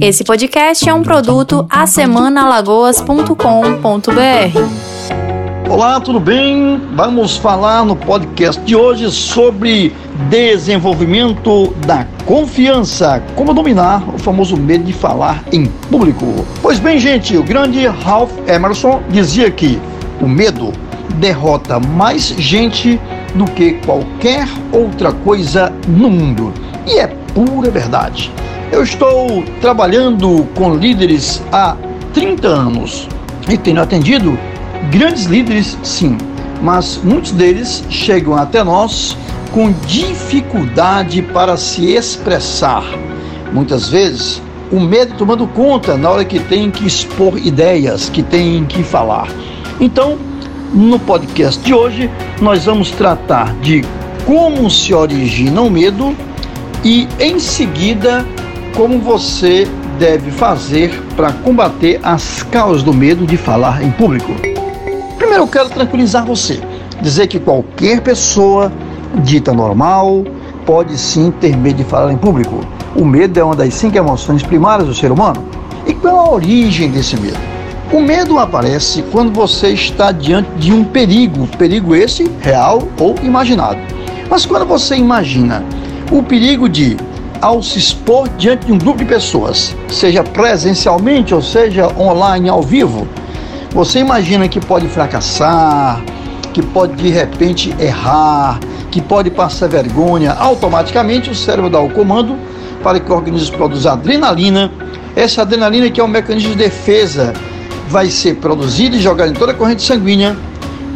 Esse podcast é um produto asemanalagoas.com.br. Olá, tudo bem? Vamos falar no podcast de hoje sobre desenvolvimento da confiança, como dominar o famoso medo de falar em público. Pois bem, gente, o grande Ralph Emerson dizia que o medo derrota mais gente do que qualquer outra coisa no mundo. E é pura verdade. Eu estou trabalhando com líderes há 30 anos e tenho atendido grandes líderes, sim, mas muitos deles chegam até nós com dificuldade para se expressar. Muitas vezes, o medo tomando conta na hora que tem que expor ideias, que tem que falar. Então, no podcast de hoje, nós vamos tratar de como se origina o medo e, em seguida, como você deve fazer para combater as causas do medo de falar em público. Primeiro, eu quero tranquilizar você, dizer que qualquer pessoa dita normal pode sim ter medo de falar em público. O medo é uma das cinco emoções primárias do ser humano. E qual a origem desse medo? O medo aparece quando você está diante de um perigo, perigo esse real ou imaginado. Mas quando você imagina o perigo de ao se expor diante de um grupo de pessoas, seja presencialmente ou seja online, ao vivo, você imagina que pode fracassar, que pode de repente errar, que pode passar vergonha, automaticamente o cérebro dá o comando para que o organismo produza adrenalina. Essa adrenalina que é um mecanismo de defesa vai ser produzida e jogada em toda a corrente sanguínea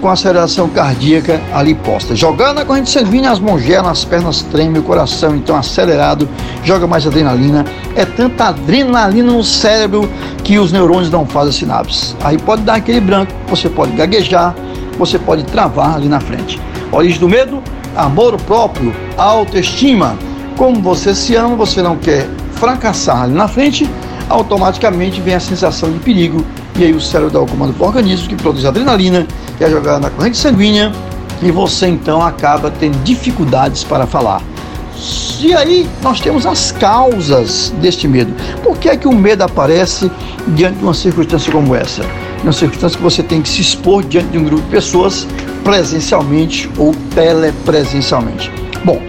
com aceleração cardíaca ali posta. Jogando na corrente sanguínea, as mãos gelam, as pernas tremem, o coração então acelerado, joga mais adrenalina. É tanta adrenalina no cérebro que os neurônios não fazem sinapses. Aí pode dar aquele branco, você pode gaguejar, você pode travar ali na frente. Origem do medo, amor próprio, autoestima. Como você se ama, você não quer fracassar ali na frente, automaticamente vem a sensação de perigo e aí o cérebro dá o comando para o organismo que produz adrenalina, que é jogada na corrente sanguínea, e você então acaba tendo dificuldades para falar. E aí nós temos as causas deste medo. Por que é que o medo aparece diante de uma circunstância como essa? Uma circunstância que você tem que se expor diante de um grupo de pessoas presencialmente ou telepresencialmente. Bom,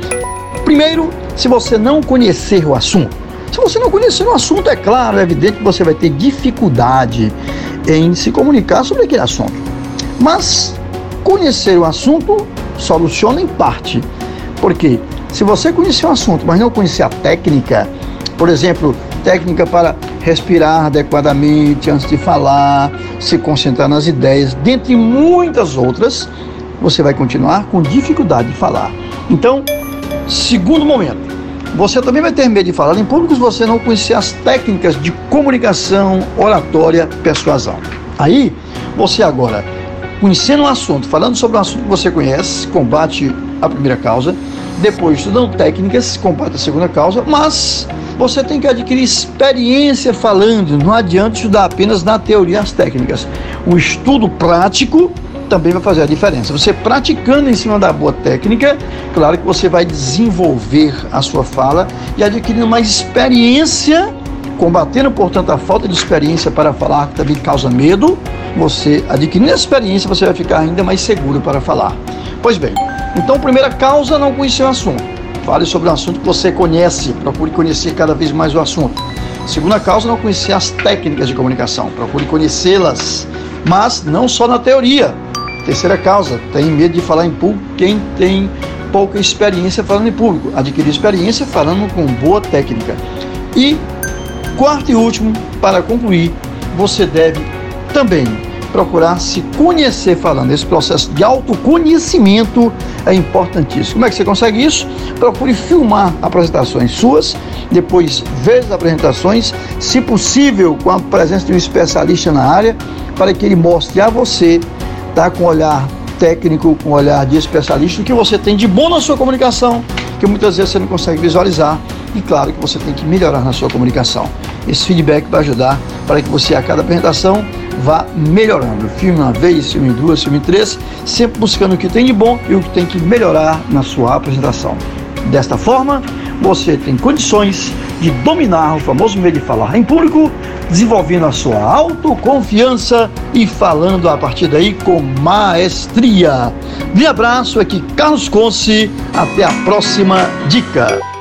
primeiro, se você não conhecer o assunto, se você não conhecer o assunto, é claro, é evidente que você vai ter dificuldade em se comunicar sobre aquele assunto. Mas conhecer o assunto soluciona em parte. Porque se você conhecer o assunto, mas não conhecer a técnica, por exemplo, técnica para respirar adequadamente antes de falar, se concentrar nas ideias, dentre muitas outras, você vai continuar com dificuldade de falar. Então, segundo momento, você também vai ter medo de falar em público se você não conhecer as técnicas de comunicação, oratória, persuasão. Aí, você agora, conhecendo um assunto, falando sobre um assunto que você conhece, combate a primeira causa, depois estudando técnicas, combate a segunda causa, mas você tem que adquirir experiência falando, não adianta estudar apenas na teoria as técnicas. O estudo prático também vai fazer a diferença. Você praticando em cima da boa técnica, claro que você vai desenvolver a sua fala e adquirindo mais experiência, combatendo, portanto, a falta de experiência para falar, que também causa medo. Você adquirindo experiência, você vai ficar ainda mais seguro para falar. Pois bem, então, primeira causa, não conhecer o assunto. Fale sobre um assunto que você conhece, procure conhecer cada vez mais o assunto. Segunda causa, não conhecer as técnicas de comunicação, procure conhecê-las, mas não só na teoria, Terceira causa, tem medo de falar em público quem tem pouca experiência falando em público. Adquirir experiência falando com boa técnica. E quarto e último, para concluir, você deve também procurar se conhecer falando. Esse processo de autoconhecimento é importantíssimo. Como é que você consegue isso? Procure filmar apresentações suas, depois veja as apresentações, se possível, com a presença de um especialista na área, para que ele mostre a você tá com olhar técnico, com olhar de especialista, o que você tem de bom na sua comunicação, que muitas vezes você não consegue visualizar, e claro que você tem que melhorar na sua comunicação. Esse feedback vai ajudar para que você, a cada apresentação, vá melhorando. Filme uma vez, filme duas, filme três, sempre buscando o que tem de bom e o que tem que melhorar na sua apresentação. Desta forma, você tem condições de dominar o famoso medo de falar em público, desenvolvendo a sua autoconfiança e falando a partir daí com maestria. De abraço aqui, Carlos Conce. Até a próxima dica.